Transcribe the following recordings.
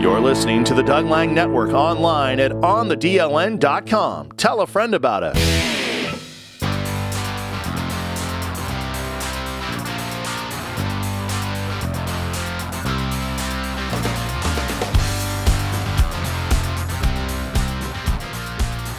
You're listening to the Doug Lang Network online at onthedln.com. Tell a friend about us.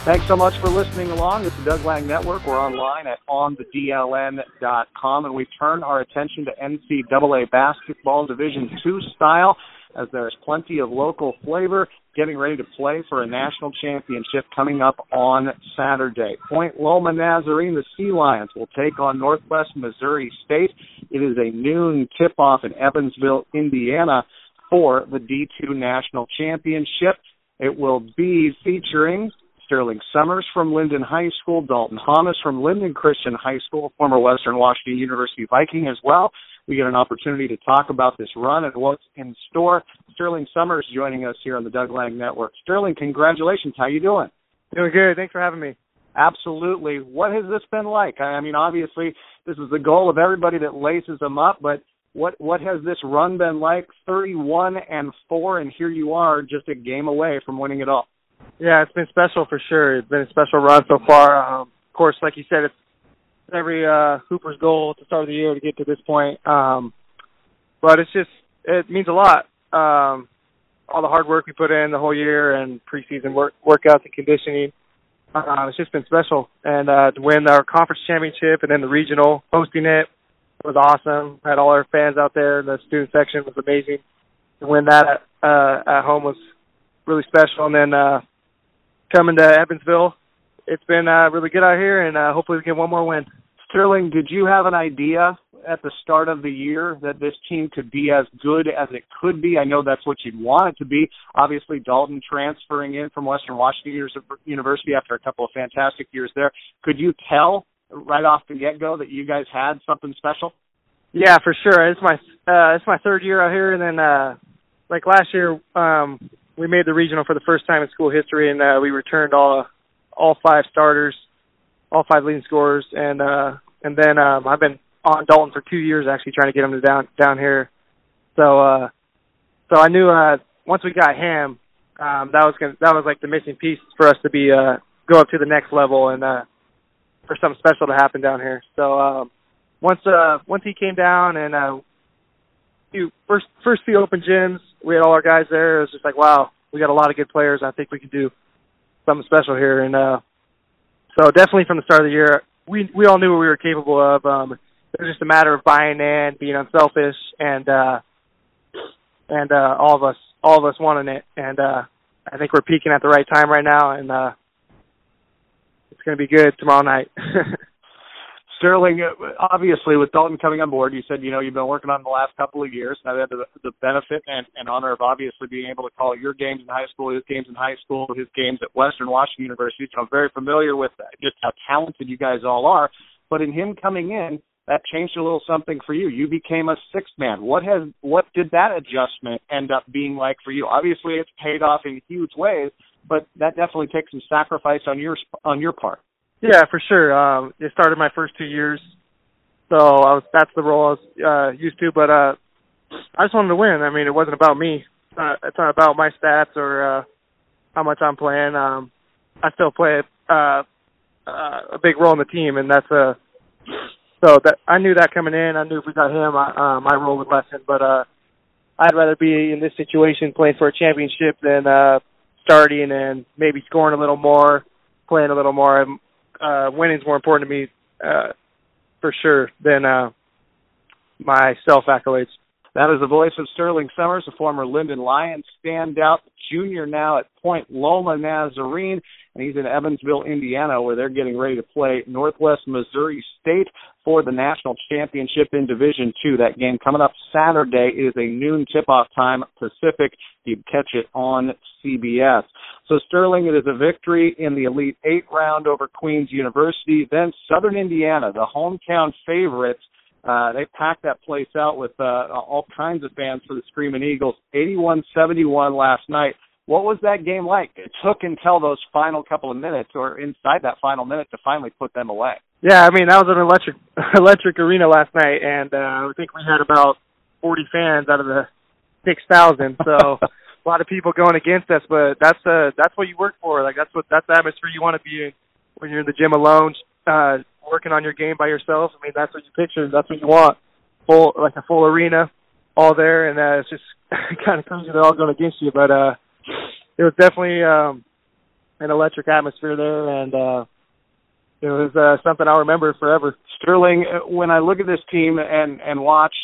Thanks so much for listening along. It's the Doug Lang Network. We're online at onthedln.com, and we turn our attention to NCAA basketball Division Two style as there's plenty of local flavor getting ready to play for a national championship coming up on Saturday. Point Loma Nazarene, the Sea Lions, will take on Northwest Missouri State. It is a noon tip-off in Evansville, Indiana for the D2 National Championship. It will be featuring Sterling Summers from Lynden High School, Dalton Thomas from Lynden Christian High School, former Western Washington University Viking as well. We get an opportunity to talk about this run and what's in store. Sterling Summers joining us here on the Doug Lang Network. Sterling, congratulations. How you doing? Doing good. Thanks for having me. Absolutely. What has this been like? I mean, obviously, this is the goal of everybody that laces them up, but what what has this run been like? 31 and 4 and here you are just a game away from winning it all. Yeah, it's been special for sure. It's been a special run so far. Um, of course, like you said, it's every uh, Hooper's goal at the start of the year to get to this point. Um, but it's just it means a lot. Um, all the hard work we put in the whole year and preseason work workouts and conditioning. Uh, it's just been special, and uh, to win our conference championship and then the regional, hosting it was awesome. Had all our fans out there. The student section was amazing. To win that at, uh, at home was really special, and then uh, coming to Evansville. It's been uh, really good out here, and uh, hopefully we get one more win. Sterling, did you have an idea at the start of the year that this team could be as good as it could be? I know that's what you'd want it to be. Obviously, Dalton transferring in from Western Washington University after a couple of fantastic years there. Could you tell right off the get go that you guys had something special? Yeah, for sure. It's my uh it's my third year out here and then uh like last year um we made the regional for the first time in school history, and uh, we returned all all five starters, all five leading scorers, and uh, and then um, I've been on Dalton for two years actually trying to get him to down down here. So uh, so I knew uh, once we got him, um, that was gonna that was like the missing piece for us to be uh, go up to the next level and uh, for something special to happen down here. So um, once uh, once he came down and uh, few first first few open gyms, we had all our guys there. It was just like, wow, we got a lot of good players. I think we can do something special here. And uh, so definitely from the start of the year, we we all knew what we were capable of. Um, it was just a matter of buying in, being unselfish, and uh, and uh, all of us all of us wanting it. And uh, I think we're peaking at the right time right now, and uh, it's going to be good tomorrow night. Sterling, uh, obviously, with Dalton coming on board, you said you know you've been working on the last couple of years. Now, had the, the benefit and, and honor of obviously being able to call your games in high school, his games in high school, his games at Western Washington University. So I'm very familiar with that, just how talented you guys all are. But in him coming in, that changed a little something for you. You became a sixth man. What has what did that adjustment end up being like for you? Obviously, it's paid off in huge ways, but that definitely takes some sacrifice on your on your part. Yeah, for sure. Um, it started my first two years, so I was that's the role I was uh, used to. But uh, I just wanted to win. I mean, it wasn't about me. It's not, it's not about my stats or uh, how much I'm playing. Um, I still play uh, uh, a big role in the team, and that's a. Uh, so that I knew that coming in. I knew if we got him, I, uh, my role would lessen. But uh, I'd rather be in this situation playing for a championship than uh, starting and maybe scoring a little more, playing a little more uh, winning's more important to me uh, for sure than uh, my self accolades. That is the voice of Sterling Summers, a former Lynden Lions standout junior now at Point Loma Nazarene, and he's in Evansville, Indiana, where they're getting ready to play Northwest Missouri State for the national championship in Division Two. That game coming up Saturday is a noon tip-off time Pacific. You catch it on CBS. So Sterling, it is a victory in the Elite Eight round over Queens University. Then Southern Indiana, the hometown favorites. Uh, they packed that place out with uh, all kinds of fans for the Screaming Eagles. 81-71 last night. What was that game like? It took until those final couple of minutes, or inside that final minute, to finally put them away. Yeah, I mean that was an electric electric arena last night, and uh, I think we had about 40 fans out of the 6,000. So a lot of people going against us, but that's uh that's what you work for. Like that's what that's the atmosphere you want to be in when you're in the gym alone, uh, working on your game by yourself. I mean, that's what you picture. That's what you want. Full like a full arena, all there, and uh, it's just kind of crazy they're all going against you. But uh, it was definitely um, an electric atmosphere there, and uh, it was uh, something I'll remember forever. Sterling, when I look at this team and and watch,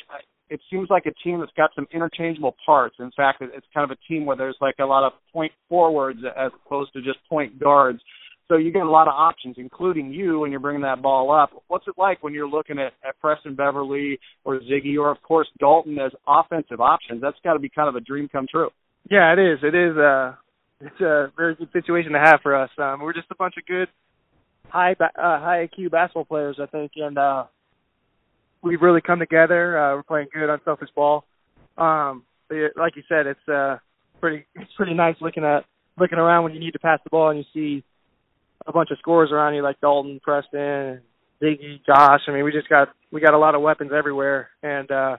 it seems like a team that's got some interchangeable parts. In fact, it's kind of a team where there's like a lot of point forwards as opposed to just point guards. So you get a lot of options, including you when you're bringing that ball up. What's it like when you're looking at, at Preston Beverly or Ziggy or of course Dalton as offensive options? That's got to be kind of a dream come true. Yeah, it is. It is. Uh, it's a very good situation to have for us. Um, we're just a bunch of good, high uh, high IQ basketball players, I think, and uh, we've really come together. Uh, we're playing good unselfish ball. Um, but like you said, it's uh, pretty it's pretty nice looking at looking around when you need to pass the ball and you see a bunch of scores around you like Dalton, Preston, Ziggy, Josh. I mean, we just got we got a lot of weapons everywhere, and uh,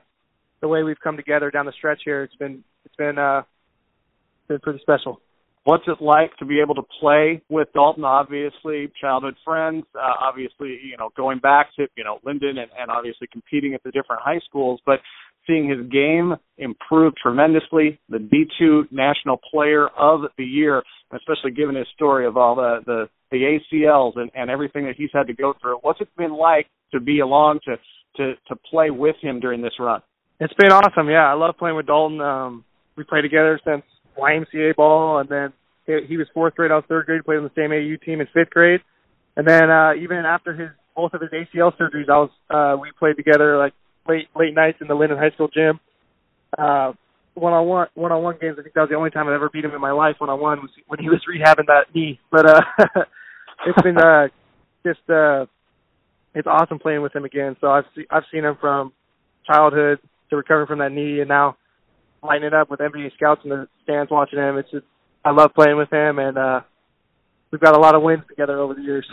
the way we've come together down the stretch here, it's been it's been uh, been pretty special. What's it like to be able to play with Dalton? Obviously, childhood friends. Uh, obviously, you know, going back to you know Lynden and, and obviously competing at the different high schools, but seeing his game improve tremendously. The D2 National Player of the Year, especially given his story of all the the, the ACLs and, and everything that he's had to go through. What's it been like to be along to to to play with him during this run? It's been awesome. Yeah, I love playing with Dalton. Um, we play together since YMCA ball, and then he was fourth grade. I was third grade. Played on the same AU team in fifth grade, and then uh, even after his both of his ACL surgeries, I was uh, we played together like late late nights in the Lynden High School gym. Uh, one on one one on one games. I think that was the only time I ever beat him in my life. One on one was when he was rehabbing that knee. But uh, it's been uh, just uh, it's awesome playing with him again. So I've see, I've seen him from childhood to recovering from that knee, and now lighting it up with NBA scouts in the stands watching him. It's just I love playing with him, and uh, we've got a lot of wins together over the years.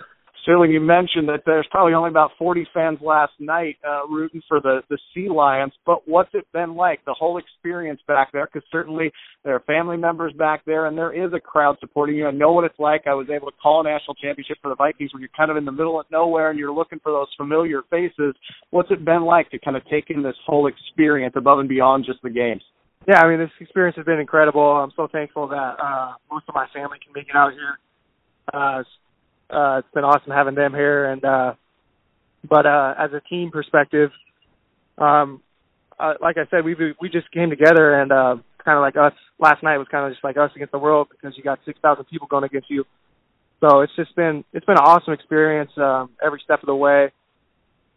Sterling, you mentioned that there's probably only about 40 fans last night uh, rooting for the the Sea Lions, but what's it been like the whole experience back there? Because certainly there are family members back there, and there is a crowd supporting you. I know what it's like. I was able to call a national championship for the Vikings, where you're kind of in the middle of nowhere and you're looking for those familiar faces. What's it been like to kind of take in this whole experience above and beyond just the games? Yeah, I mean this experience has been incredible. I'm so thankful that uh, most of my family can make it out here. Uh, uh, it's been awesome having them here, and uh, but uh, as a team perspective, um, uh, like I said, we we just came together and uh, kind of like us last night was kind of just like us against the world because you got six thousand people going against you. So it's just been it's been an awesome experience um, every step of the way,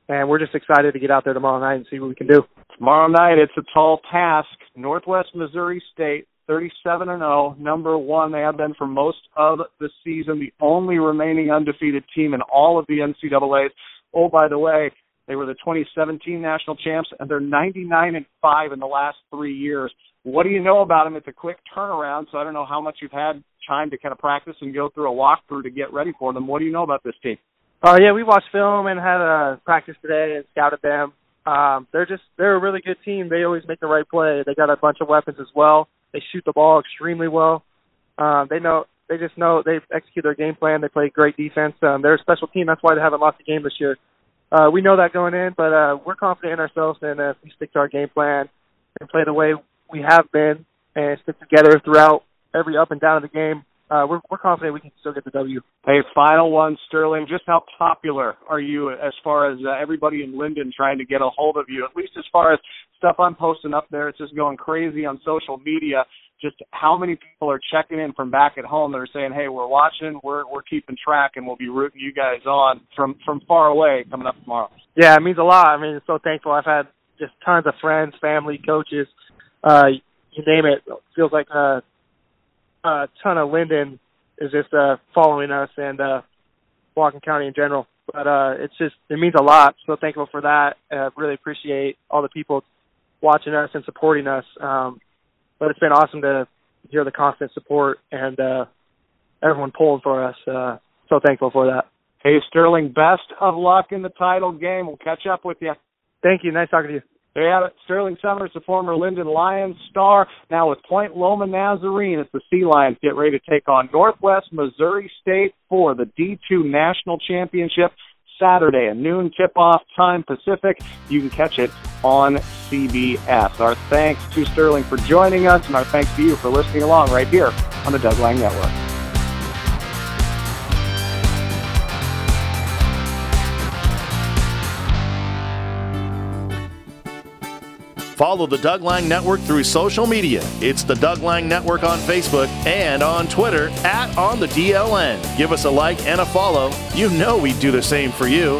and we're just excited to get out there tomorrow night and see what we can do. Tomorrow night, it's a tall task. Northwest Missouri State 37 and 0, number one. They have been for most of the season, the only remaining undefeated team in all of the NCAA's. Oh, by the way, they were the 2017 national champs, and they're 99 and five in the last three years. What do you know about them? It's a quick turnaround, so I don't know how much you've had time to kind of practice and go through a walkthrough to get ready for them. What do you know about this team? Oh uh, yeah, we watched film and had a practice today and scouted them. Um, they're just they're a really good team. They always make the right play. They got a bunch of weapons as well. They shoot the ball extremely well. Um, they know they just know they execute their game plan. They play great defense. Um, they're a special team. That's why they haven't lost a game this year. Uh, we know that going in, but uh, we're confident in ourselves, and uh, we stick to our game plan and play the way we have been, and stick together throughout every up and down of the game, uh, we're, we're confident we can still get the W. Hey, final one, Sterling. Just how popular are you as far as uh, everybody in Lynden trying to get a hold of you? At least as far as stuff I'm posting up there, it's just going crazy on social media. Just how many people are checking in from back at home that are saying, "Hey, we're watching, we're we're keeping track, and we'll be rooting you guys on from from far away coming up tomorrow." Yeah, it means a lot. I mean, it's so thankful. I've had just tons of friends, family, coaches, uh, you name it. Feels like uh, a ton of Lynden is just uh, following us and uh, Whatcom County in general. But uh, it's just it means a lot. So thankful for that. Uh, really appreciate all the people watching us and supporting us. Um, but it's been awesome to hear the constant support and uh, everyone pulling for us. Uh, so thankful for that. Hey Sterling, best of luck in the title game. We'll catch up with you. Thank you. Nice talking to you. They have it. Sterling Summers, the former Lynden Lions star, now with Point Loma Nazarene as the Sea Lions get ready to take on Northwest Missouri State for the D2 National Championship. Saturday, a noon tip-off time Pacific. You can catch it on CBS. Our thanks to Sterling for joining us, and our thanks to you for listening along right here on the Doug Lang Network. Follow the Doug Lang Network through social media. It's the Doug Lang Network on Facebook and on Twitter at On the DLN. Give us a like and a follow. You know we'd do the same for you.